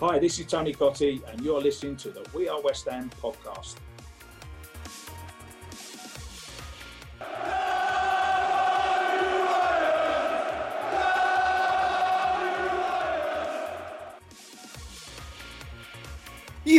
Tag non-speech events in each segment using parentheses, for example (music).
Hi, this is Tony Cottee, and you're listening to the We Are West Ham podcast.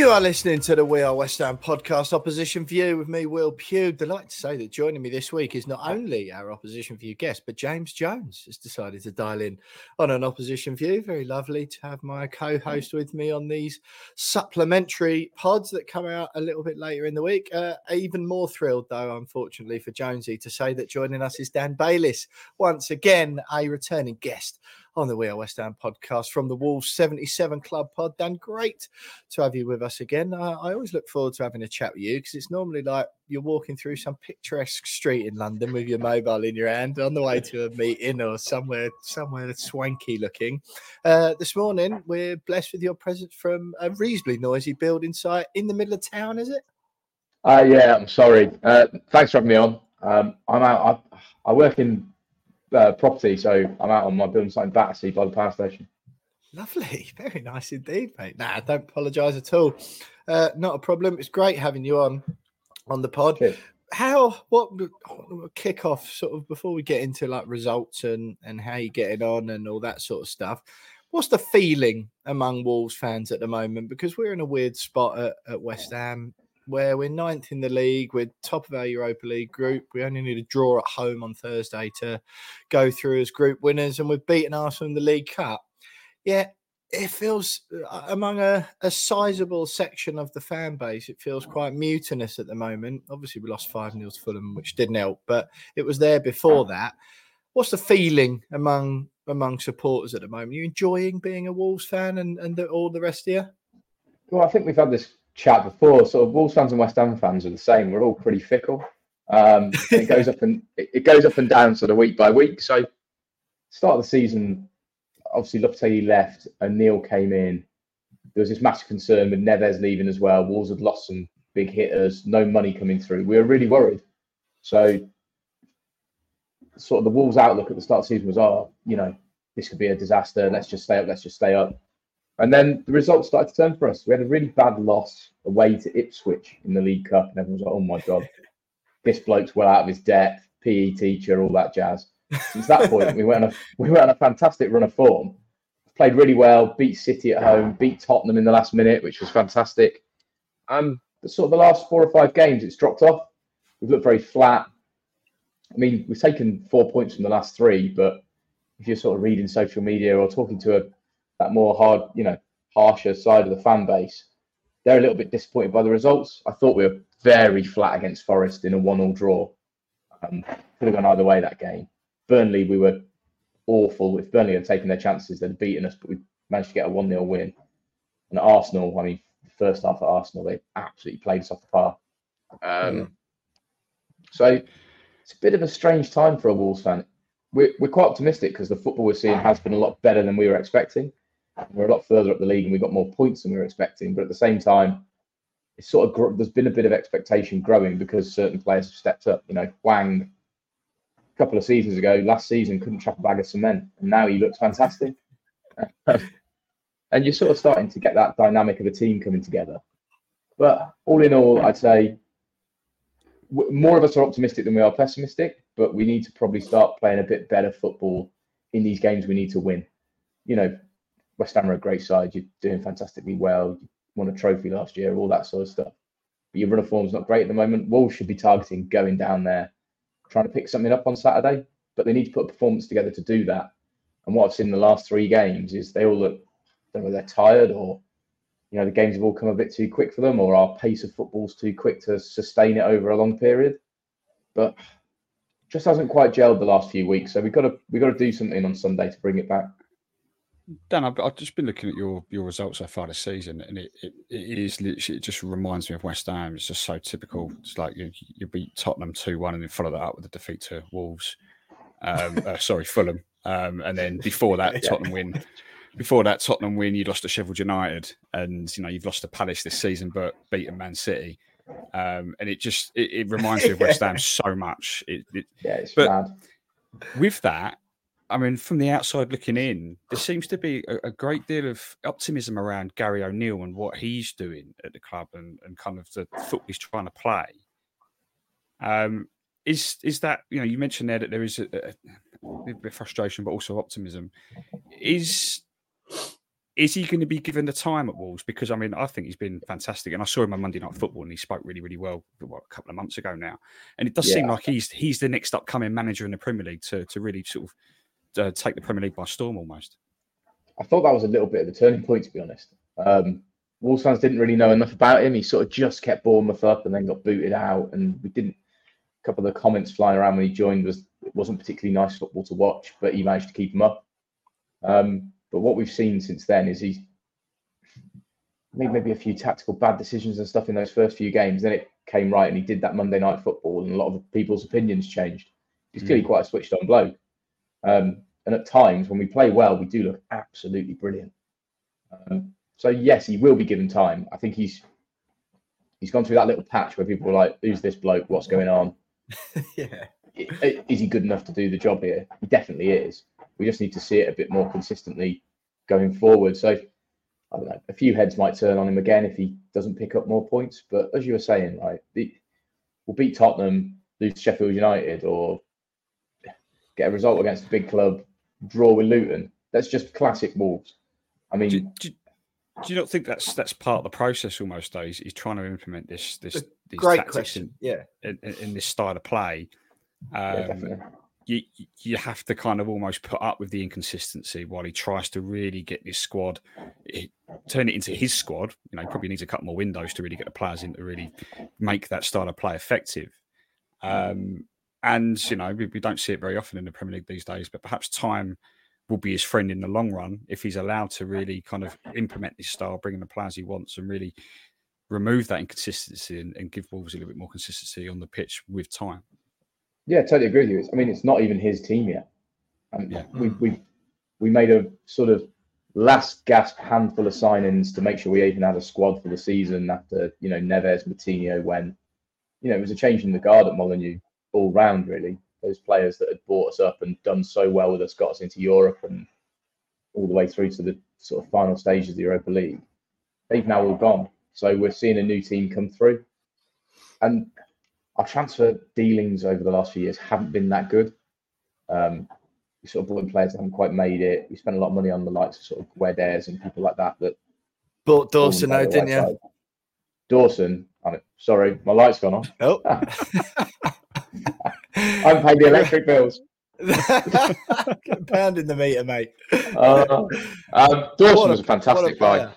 You are listening to the We Are West Ham podcast, Opposition View, with me, Will Pugh. Delighted to say that joining me this week is not only our Opposition View guest, but James Jones has decided to dial in on an Opposition View. Very lovely to have my co host with me on these supplementary pods that come out a little bit later in the week. Uh, even more thrilled, though, unfortunately, for Jonesy to say that joining us is Dan Baylis, once again, a returning guest on the We Are West Ham podcast from the Wolves 77 Club Pod. Dan, great to have you with us again. Uh, I always look forward to having a chat with you because it's normally like you're walking through some picturesque street in London with your mobile in your hand on the way to a meeting or somewhere somewhere swanky looking. Uh, this morning, we're blessed with your presence from a reasonably noisy building site in the middle of town, is it? Uh, yeah, I'm sorry. Uh, thanks for having me on. Um, I'm out. I, I work in uh, property, so I'm out on my building site in Battersea by the power station. Lovely, (laughs) very nice indeed, mate. Nah, don't apologise at all. Uh, not a problem. It's great having you on on the pod. Cheers. How what kick off sort of before we get into like results and and how you're getting on and all that sort of stuff. What's the feeling among Wolves fans at the moment? Because we're in a weird spot at, at West Ham where we're ninth in the league, we're top of our Europa League group. We only need a draw at home on Thursday to go through as group winners, and we've beaten Arsenal in the League Cup. Yeah, it feels uh, among a, a sizable section of the fan base, it feels quite mutinous at the moment. Obviously, we lost 5 0 to Fulham, which didn't help, but it was there before that. What's the feeling among among supporters at the moment? Are you enjoying being a Wolves fan and, and the, all the rest of you? Well, I think we've had this chat before. Sort of Wolves fans and West Ham fans are the same. We're all pretty fickle. Um, (laughs) it goes up and it goes up and down sort of week by week. So, start of the season, obviously Lopetegui left and Neil came in. There was this massive concern with Neves leaving as well. Wolves had lost some big hitters, no money coming through. We were really worried. So, sort of the Wolves' outlook at the start of the season was, oh, you know, this could be a disaster. Let's just stay up. Let's just stay up. And then the results started to turn for us. We had a really bad loss away to Ipswich in the League Cup, and everyone was like, "Oh my god, this bloke's well out of his depth." PE teacher, all that jazz. Since that point, we went on a we went on a fantastic run of form. Played really well, beat City at home, beat Tottenham in the last minute, which was fantastic. Um, but sort of the last four or five games, it's dropped off. We've looked very flat. I mean, we've taken four points from the last three, but if you're sort of reading social media or talking to a that more hard, you know, harsher side of the fan base, they're a little bit disappointed by the results. I thought we were very flat against Forest in a one-all draw. Um, could have gone either way that game. Burnley, we were awful. If Burnley had taken their chances, they'd have beaten us, but we managed to get a one-nil win. And Arsenal, I mean, the first half at Arsenal, they absolutely played us off the par. Um, So it's a bit of a strange time for a Wolves fan. we're, we're quite optimistic because the football we're seeing has been a lot better than we were expecting. We're a lot further up the league and we've got more points than we were expecting. But at the same time, it's sort of gr- there's been a bit of expectation growing because certain players have stepped up. You know, Hwang a couple of seasons ago, last season couldn't trap a bag of cement, and now he looks fantastic. and you're sort of starting to get that dynamic of a team coming together. But all in all, I'd say more of us are optimistic than we are pessimistic, but we need to probably start playing a bit better football in these games we need to win. You know, West Ham are a great side. You're doing fantastically well. You won a trophy last year, all that sort of stuff. But your run of form's not great at the moment. Wolves should be targeting going down there, trying to pick something up on Saturday, but they need to put a performance together to do that. And what I've seen in the last three games is they all look, I don't know, they're tired or you know the games have all come a bit too quick for them, or our pace of football's too quick to sustain it over a long period. But just hasn't quite gelled the last few weeks. So we've got to we've got to do something on Sunday to bring it back. Dan, I've, I've, just been looking at your your results so far this season, and it, it, it is literally it just reminds me of West Ham. It's just so typical. It's like you, you beat Tottenham two one, and then follow that up with a defeat to Wolves. Um, uh, sorry, Fulham, um, and then before that (laughs) Tottenham win before that Tottenham win, you lost to Sheffield United, and you know you've lost to Palace this season, but beaten Man City. Um, and it just it, it reminds me of West (laughs) Ham so much. It, it, yeah, it's but bad. with that, I mean, from the outside looking in, there seems to be a, a, great deal of optimism around Gary O'Neil and what he's doing at the club and, and kind of the football he's trying to play. Um, is is that you know you mentioned there that there is a, a, a bit of frustration, but also optimism. Is is he going to be given the time at Wolves? Because I mean, I think he's been fantastic, and I saw him on Monday Night Football, and he spoke really, really well. What, a couple of months ago now, and it does yeah. seem like he's he's the next upcoming manager in the Premier League to to really sort of uh, take the Premier League by storm, almost. I thought that was a little bit of a turning point, to be honest. Um, Wolves fans didn't really know enough about him. He sort of just kept Bournemouth up, and then got booted out, and we didn't. A couple of the comments flying around when he joined was it wasn't particularly nice football to watch, but he managed to keep him up. Um, but what we've seen since then is he's made maybe a few tactical bad decisions and stuff in those first few games. Then it came right and he did that Monday night football and a lot of people's opinions changed. He's clearly mm. quite a switched on bloke. Um, and at times when we play well, we do look absolutely brilliant. Um, so yes, he will be given time. I think he's he's gone through that little patch where people are like, "Who's this bloke? What's going on?" (laughs) yeah, is he good enough to do the job here? He definitely is. We just need to see it a bit more consistently going forward. So I don't know, a few heads might turn on him again if he doesn't pick up more points. But as you were saying, like the, we'll beat Tottenham, lose Sheffield United, or get a result against a big club, draw with Luton. That's just classic Wolves. I mean, do, do, do you not think that's that's part of the process almost? Though he's, he's trying to implement this this these great question, in, yeah, in, in, this style of play. Um, yeah, you you have to kind of almost put up with the inconsistency while he tries to really get this squad, turn it into his squad. You know, he probably needs a couple more windows to really get the players in to really make that style of play effective. Um, and you know, we, we don't see it very often in the Premier League these days, but perhaps time will be his friend in the long run if he's allowed to really kind of implement this style, bring in the players he wants, and really remove that inconsistency and, and give Wolves a little bit more consistency on the pitch with time. Yeah, totally agree with you. I mean, it's not even his team yet. Um, yeah. We we we made a sort of last gasp handful of signings to make sure we even had a squad for the season after you know Neves, Moutinho when you know it was a change in the guard at Molineux all round really. Those players that had brought us up and done so well with us got us into Europe and all the way through to the sort of final stages of the Europa League. They've now all gone. So we're seeing a new team come through. And our transfer dealings over the last few years haven't been that good. Um, we sort of brought in players that haven't quite made it. We spent a lot of money on the likes of sort of Guedes and people like that. That bought Dawson out, didn't you? Dawson, I'm sorry, my light's gone off. Oh, (laughs) (laughs) I'm paying the electric bills. (laughs) pound in the meter, mate. Uh, um, Dawson was a fantastic buy.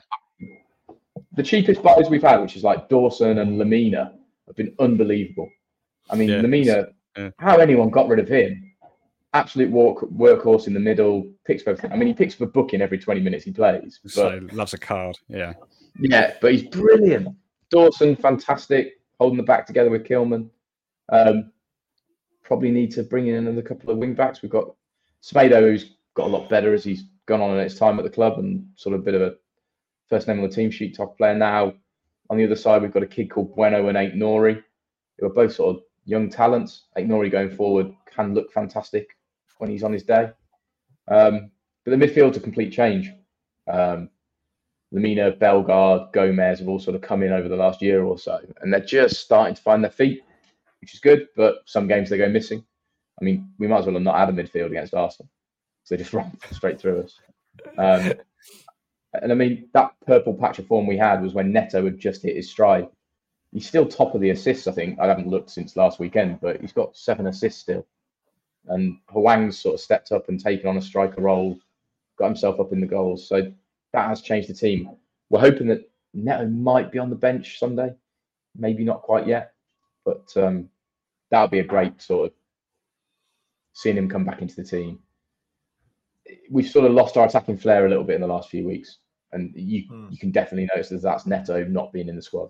The cheapest buys we've had, which is like Dawson and Lemina, have been unbelievable. I mean, yeah, Lemina, yeah. how anyone got rid of him? Absolute work, workhorse in the middle, picks for. I mean, he picks for booking every 20 minutes he plays. But, so loves a card, yeah. Yeah, but he's brilliant. Dawson, fantastic, holding the back together with Kilman. Um, probably need to bring in another couple of wing backs. We've got Semedo, who's got a lot better as he's gone on in his time at the club and sort of a bit of a first name on the team sheet top player now. On the other side, we've got a kid called Bueno and Aït-Nouri, who are both sort of young talents. Aït-Nouri going forward can look fantastic when he's on his day. Um, but the midfield's a complete change. Um, Lemina, Bellegarde, Gomes have all sort of come in over the last year or so, and they're just starting to find their feet, which is good. But some games they go missing. I mean, we might as well have not had a midfield against Arsenal, so they just (laughs) run straight through us. Um, and I mean, that purple patch of form we had was when Neto had just hit his stride. He's still top of the assists, I think. I haven't looked since last weekend, but he's got seven assists still. And Hwang's sort of stepped up and taken on a striker role, got himself up in the goals. So that has changed the team. We're hoping that Neto might be on the bench someday. Maybe not quite yet, but um, that would be a great sort of seeing him come back into the team. We've sort of lost our attacking flair a little bit in the last few weeks, and you hmm. you can definitely notice that that's Neto not being in the squad.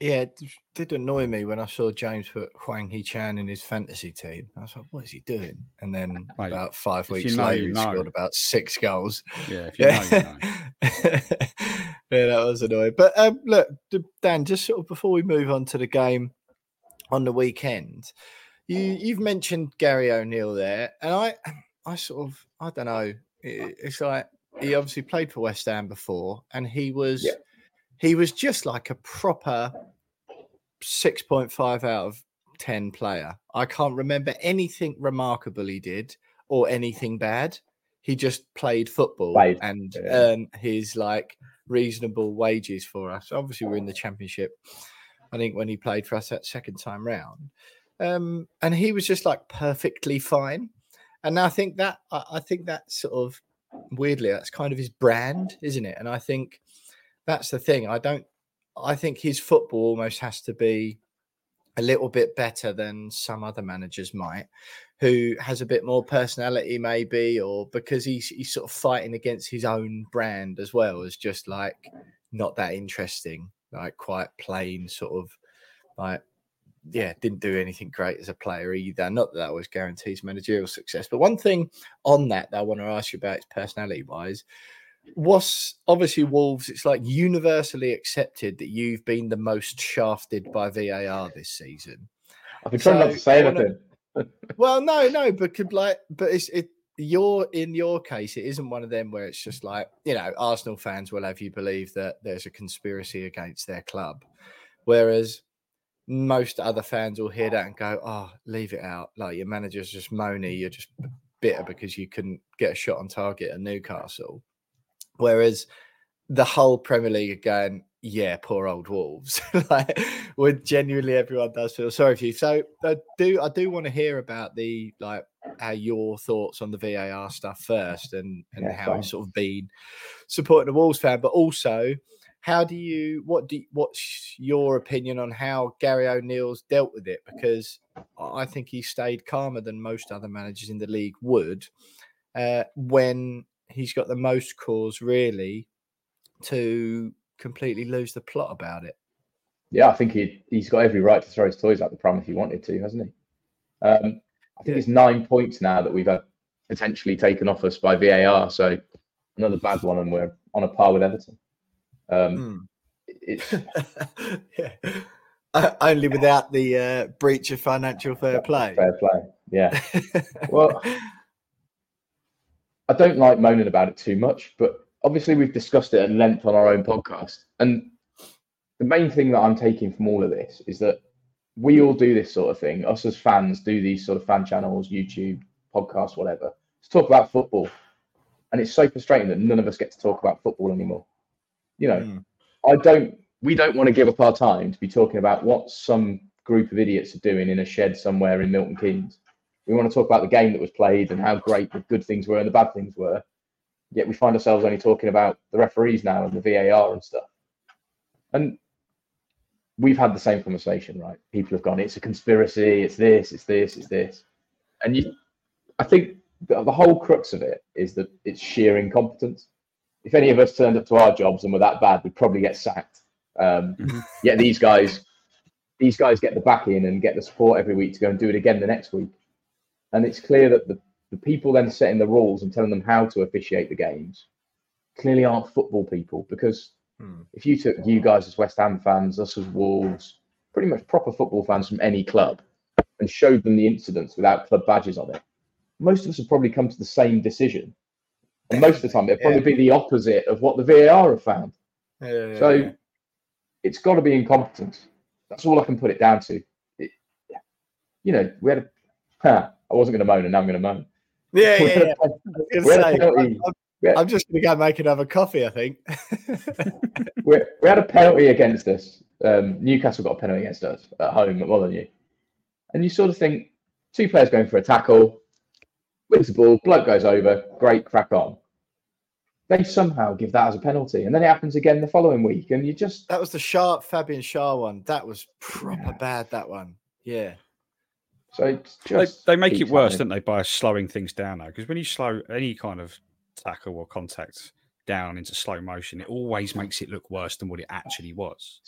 Yeah, it did annoy me when I saw James put Hwang Hee-chan in his fantasy team. I was like, what is he doing? And then (laughs) Mate, about five weeks you know, later, he know. scored about six goals. Yeah, (laughs) yeah. Know, (laughs) yeah, that was annoying. But um, look, Dan, just sort of before we move on to the game on the weekend, you you've mentioned Gary O'Neil there, and I I sort of I don't know. It's like he obviously played for West Ham before, and he was. Yeah he was just like a proper 6.5 out of 10 player. I can't remember anything remarkable he did or anything bad. He just played football played. and yeah. earned his like reasonable wages for us. Obviously, we're in the championship. I think when he played for us that second time round, um, and he was just like perfectly fine. And I think that I think that sort of weirdly that's kind of his brand, isn't it? And I think that's the thing. I don't. I think his football almost has to be a little bit better than some other managers might, who has a bit more personality, maybe, or because he's he's sort of fighting against his own brand as well as just like not that interesting, like quite plain, sort of like yeah, didn't do anything great as a player either. Not that that always guarantees managerial success. But one thing on that that I want to ask you about is personality wise was obviously Wolves. It's like universally accepted that you've been the most shafted by VAR this season. I've been trying so, not to say anything. (laughs) well, no, no, but could like, but it's it. You're in your case, it isn't one of them where it's just like you know, Arsenal fans will have you believe that there's a conspiracy against their club, whereas most other fans will hear that and go, "Oh, leave it out." Like your manager's just moany. You're just bitter because you couldn't get a shot on target at Newcastle. Whereas the whole Premier League again, yeah, poor old Wolves. (laughs) like, would genuinely everyone does feel sorry for you. So I do I do want to hear about the like how your thoughts on the VAR stuff first, and and yeah, how it's sort of been supporting the Wolves fan, but also how do you what do what's your opinion on how Gary O'Neil's dealt with it? Because I think he stayed calmer than most other managers in the league would uh, when he's got the most cause really to completely lose the plot about it. Yeah, I think he he's got every right to throw his toys out the pram if he wanted to, hasn't he? Um, I think yeah. it's nine points now that we've had potentially taken off us by VAR. So another bad one, and we're on a par with Everton. Um, mm. (laughs) yeah. Uh, only without the uh, breach of financial fair play. Fair play. Yeah. (laughs) well, I don't like moaning about it too much, but obviously we've discussed it at length on our own podcast. And the main thing that I'm taking from all of this is that we all do this sort of thing. Us as fans do these sort of fan channels, YouTube, podcasts, whatever, to talk about football. And it's so frustrating that none of us get to talk about football anymore. You know, mm. I don't, we don't want to give up our time to be talking about what some group of idiots are doing in a shed somewhere in Milton Keynes. We want to talk about the game that was played and how great the good things were and the bad things were. Yet we find ourselves only talking about the referees now and the VAR and stuff. And we've had the same conversation, right? People have gone, it's a conspiracy, it's this, it's this, it's this. And you, I think the, the whole crux of it is that it's sheer incompetence. If any of us turned up to our jobs and were that bad, we'd probably get sacked. Um, mm-hmm. Yet these guys, these guys get the back in and get the support every week to go and do it again the next week. And it's clear that the, the people then setting the rules and telling them how to officiate the games clearly aren't football people because hmm. if you took you guys as West Ham fans, us as Wolves, pretty much proper football fans from any club, and showed them the incidents without club badges on it, most of us would probably come to the same decision. And most of the time, it'd probably yeah. be the opposite of what the VAR have found. Yeah, so yeah. it's got to be incompetence. That's all I can put it down to. It, you know, we had a, huh, I wasn't going to moan, and now I'm going to moan. Yeah, yeah, yeah. (laughs) Say, I'm, I'm, just going to go make another coffee. I think we, we had a penalty against us. Um, Newcastle got a penalty against us at home at Molineux, and you sort of think two players going for a tackle, wins the ball, bloke goes over, great, crack on. They somehow give that as a penalty, and then it happens again the following week, and you just that was the Schär Fabian Schär one. That was proper yeah. bad. That one, yeah. So they, they, make it worse, don't they, by slowing things down now? Because when you slow any kind of tackle or contact down into slow motion, it always makes it look worse than what it actually was.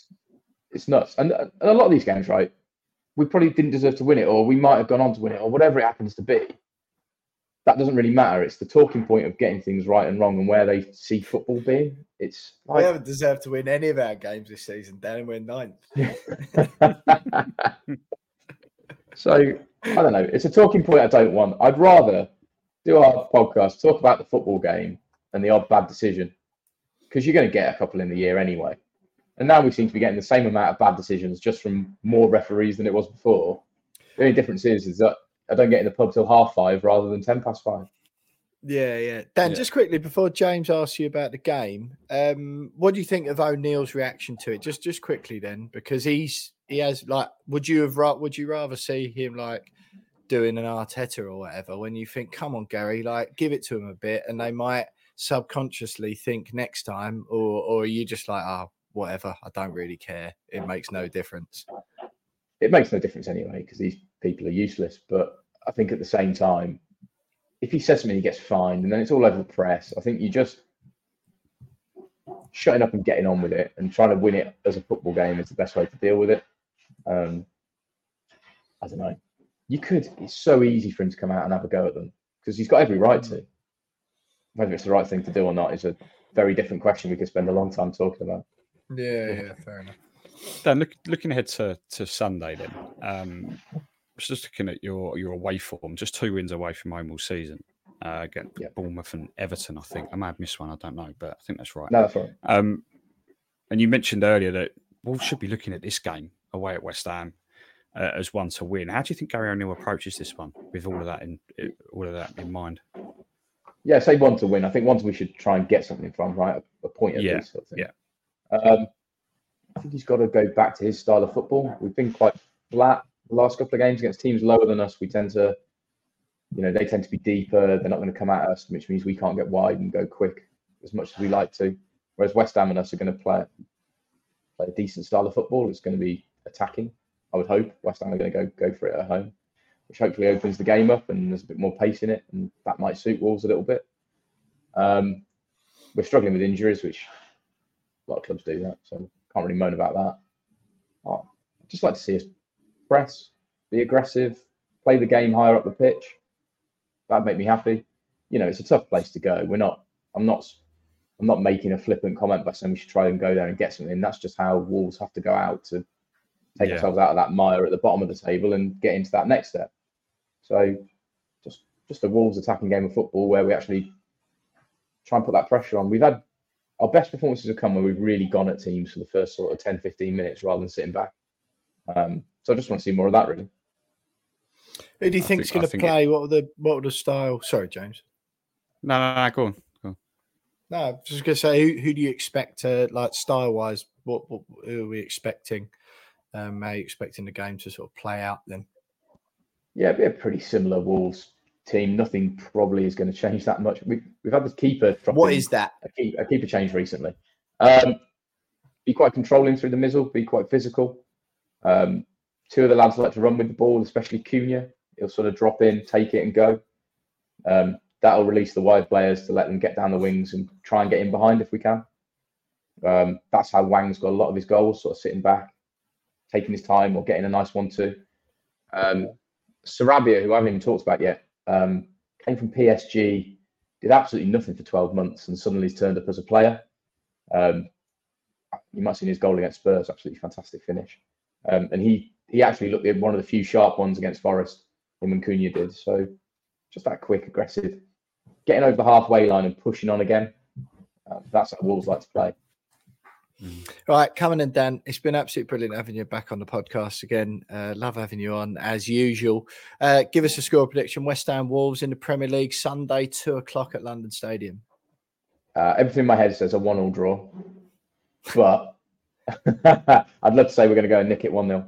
It's nuts, and, and a lot of these games, right? We probably didn't deserve to win it, or we might have gone on to win it, or whatever it happens to be that doesn't really matter. It's the talking point of getting things right and wrong and where they see football being. It's like... we haven't deserved to win any of our games this season, Dan, we're ninth. (laughs) (laughs) so I don't know. It's a talking point I don't want. I'd rather do our podcast, talk about the football game and the odd bad decision. Because you're going to get a couple in the year anyway. And now we seem to be getting the same amount of bad decisions just from more referees than it was before. The only difference is, is that I don't get in the pub till half five rather than ten past five. Yeah, yeah. Dan, yeah. just quickly before James asks you about the game, um, what do you think of O'Neil's reaction to it? Just, just quickly then, because he's he has like, would you have would you rather see him like doing an Arteta or whatever when you think, come on, Gary, like give it to him a bit, and they might subconsciously think next time, or or are you just like, oh, whatever, I don't really care, it makes no difference. It makes no difference anyway because these people are useless, but I think at the same time, if he says something, he gets fined, and then it's all over the press. I think you just shutting up and getting on with it and trying to win it as a football game is the best way to deal with it. Um, I don't know. You could. It's so easy for him to come out and have a go at them because he's got every right to. Whether it's the right thing to do or not is a very different question. We could spend a long time talking about. Yeah, yeah, fair enough. Dan, look, looking ahead to, to Sunday, then, um, just looking at your your away form, just two wins away from home all season. Uh, again, yeah. Bournemouth and Everton. I think I may have missed one. I don't know, but I think that's right. No, that's right. Um, and you mentioned earlier that Wolves should be looking at this game away at West Ham uh, as one to win. How do you think Gary O'Neil approaches this one with all of that in all of that in mind? Yeah, say one to win. I think once we should try and get something from right a point at yeah. least. Sort of yeah. Um, I think he's got to go back to his style of football. We've been quite flat the last couple of games against teams lower than us, we tend to, you know, they tend to be deeper. They're not going to come at us, which means we can't get wide and go quick as much as we like to. Whereas West Ham and us are going to play play a decent style of football. It's going to be attacking. I would hope West Ham are going to go go for it at home, which hopefully opens the game up and there's a bit more pace in it, and that might suit Wolves a little bit. Um, we're struggling with injuries, which a lot of clubs do that, so can't really moan about that. Oh, I'd just like to see us press, be aggressive, play the game higher up the pitch. That'd make me happy. You know, it's a tough place to go. We're not. I'm not. I'm not making a flippant comment by saying we should try and go there and get something. That's just how Wolves have to go out to take yeah. ourselves out of that mire at the bottom of the table and get into that next step. So just just a Wolves attacking game of football where we actually try and put that pressure on. We've had our best performances have come when we've really gone at teams for the first sort of 10, 15 minutes rather than sitting back. Um, so I just want to see more of that really. Who do you think is going to play? It... What were the what were the style? Sorry, James. No, no, no, go on. Go on. No, I was just going to say, who, who do you expect, to like style wise? What, what who are we expecting? Um, are you expecting the game to sort of play out then? Yeah, it'd be a pretty similar Wolves team. Nothing probably is going to change that much. We, we've had the keeper. What is that? A, keep, a keeper change recently. Um, be quite controlling through the middle. Be quite physical. Um, two of the lads like to run with the ball, especially Cunha. He'll sort of drop in, take it, and go. Um, that'll release the wide players to let them get down the wings and try and get in behind if we can. Um, that's how Hwang's got a lot of his goals, sort of sitting back, taking his time or getting a nice one too. Um, Sarabia, who I haven't even talked about yet, um, came from PSG, did absolutely nothing for 12 months, and suddenly he's turned up as a player. Um, you might have seen his goal against Spurs, absolutely fantastic finish. Um, and he he actually looked at one of the few sharp ones against Forest, him and Cunha did. So just that quick, aggressive, getting over the halfway line and pushing on again. Uh, that's how Wolves like to play. Mm. Right, coming and Dan, it's been absolutely brilliant having you back on the podcast again. Uh, love having you on as usual. Uh, give us a score prediction: West Ham Wolves in the Premier League Sunday, two o'clock at London Stadium. Uh, everything in my head says a one-all draw, but (laughs) I'd love to say we're going to go and nick it one 0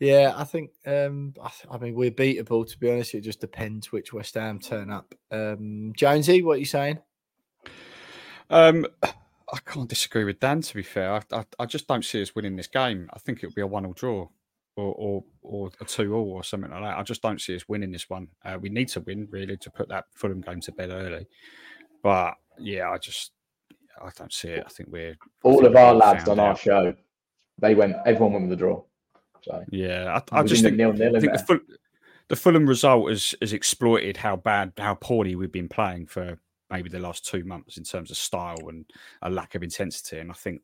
yeah, I think. Um, I, I, mean, we're beatable. To be honest, it just depends which West Ham turn up. Um, Jonesy, what are you saying? Um, I can't disagree with Dan. To be fair, I, I, I just don't see us winning this game. I think it'll be a one-all draw, or or, or a two-all, or something like that. I just don't see us winning this one. Uh, we need to win really to put that Fulham game to bed early. But yeah, I just I don't see it. I think we're all think of our lads on out. our show. They went. Everyone went with the draw. So yeah, I, I just think, nil, nil I think the, Ful- the Fulham result has, has exploited how bad, how poorly we've been playing for maybe the last two months in terms of style and a lack of intensity. And I think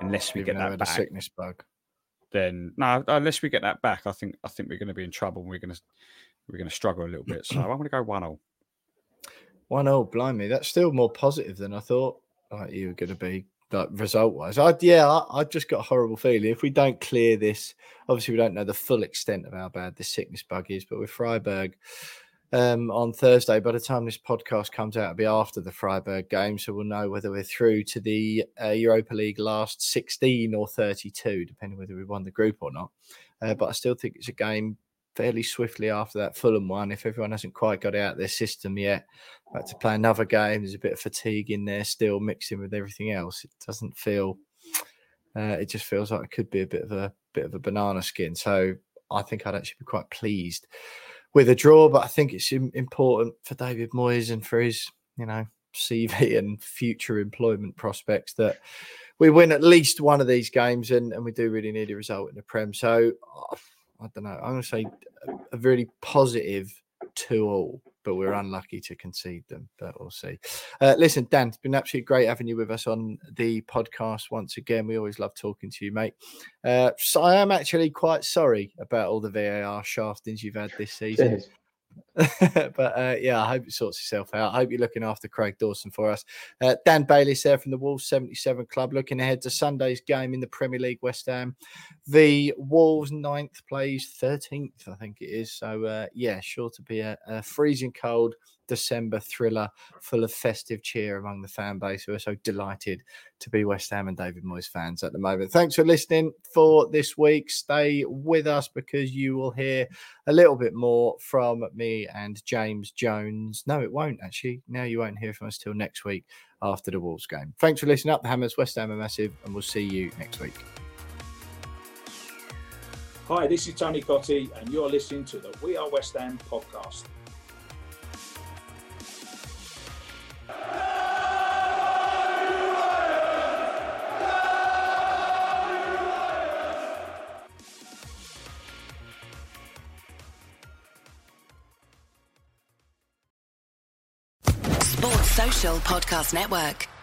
unless we Even get that back, sickness bug, then no, uh, unless we get that back, I think I think we're going to be in trouble. and We're going to we're going to struggle a little bit. So I'm going to go one 0 One 0 blimey, that's still more positive than I thought. Like you were going to be like result wise. I yeah, I, I, just got a horrible feeling if we don't clear this. Obviously, we don't know the full extent of how bad this sickness bug is, but with Freiburg um, on Thursday, by the time this podcast comes out, it'll be after the Freiburg game, so we'll know whether we're through to the uh, Europa League last sixteen or thirty-two, depending whether we won the group or not. Uh, but I still think it's a game fairly swiftly after that Fulham one. If everyone hasn't quite got out their system yet, like to play another game, there's a bit of fatigue in there still mixing with everything else. It doesn't feel. Uh, it just feels like it could be a bit of a bit of a banana skin. So I think I'd actually be quite pleased with a draw. But I think it's important for David Moyes and for his, you know, CV (laughs) and future employment prospects that we win at least one of these games, and, and we do really need a result in the Prem. So I don't know. I'm going to say a really positive two all, but we're unlucky to concede them. But we'll see. Uh, listen, Dan, it's been absolutely great having you with us on the podcast once again. We always love talking to you, mate. Uh, so I am actually quite sorry about all the VAR shaftings you've had this season. Cheers. (laughs) but uh, yeah, I hope it sorts itself out. I hope you're looking after Craig Dawson for us. Uh, Dan Baylis there from the Wolves 77 Club, looking ahead to Sunday's game in the Premier League. West Ham, the Wolves ninth plays 13th, I think it is. So uh, yeah, sure to be a, a freezing cold December thriller full of festive cheer among the fan base who are so delighted to be West Ham and David Moyes fans at the moment. Thanks for listening for this week. Stay with us because you will hear a little bit more from me and James Jones. No, it won't actually. Now you won't hear from us till next week after the Wolves game. Thanks for listening up. The Hammers, West Ham are massive, and we'll see you next week. Hi, this is Tony Cottee, and you're listening to the We Are West Ham podcast. Podcast Network.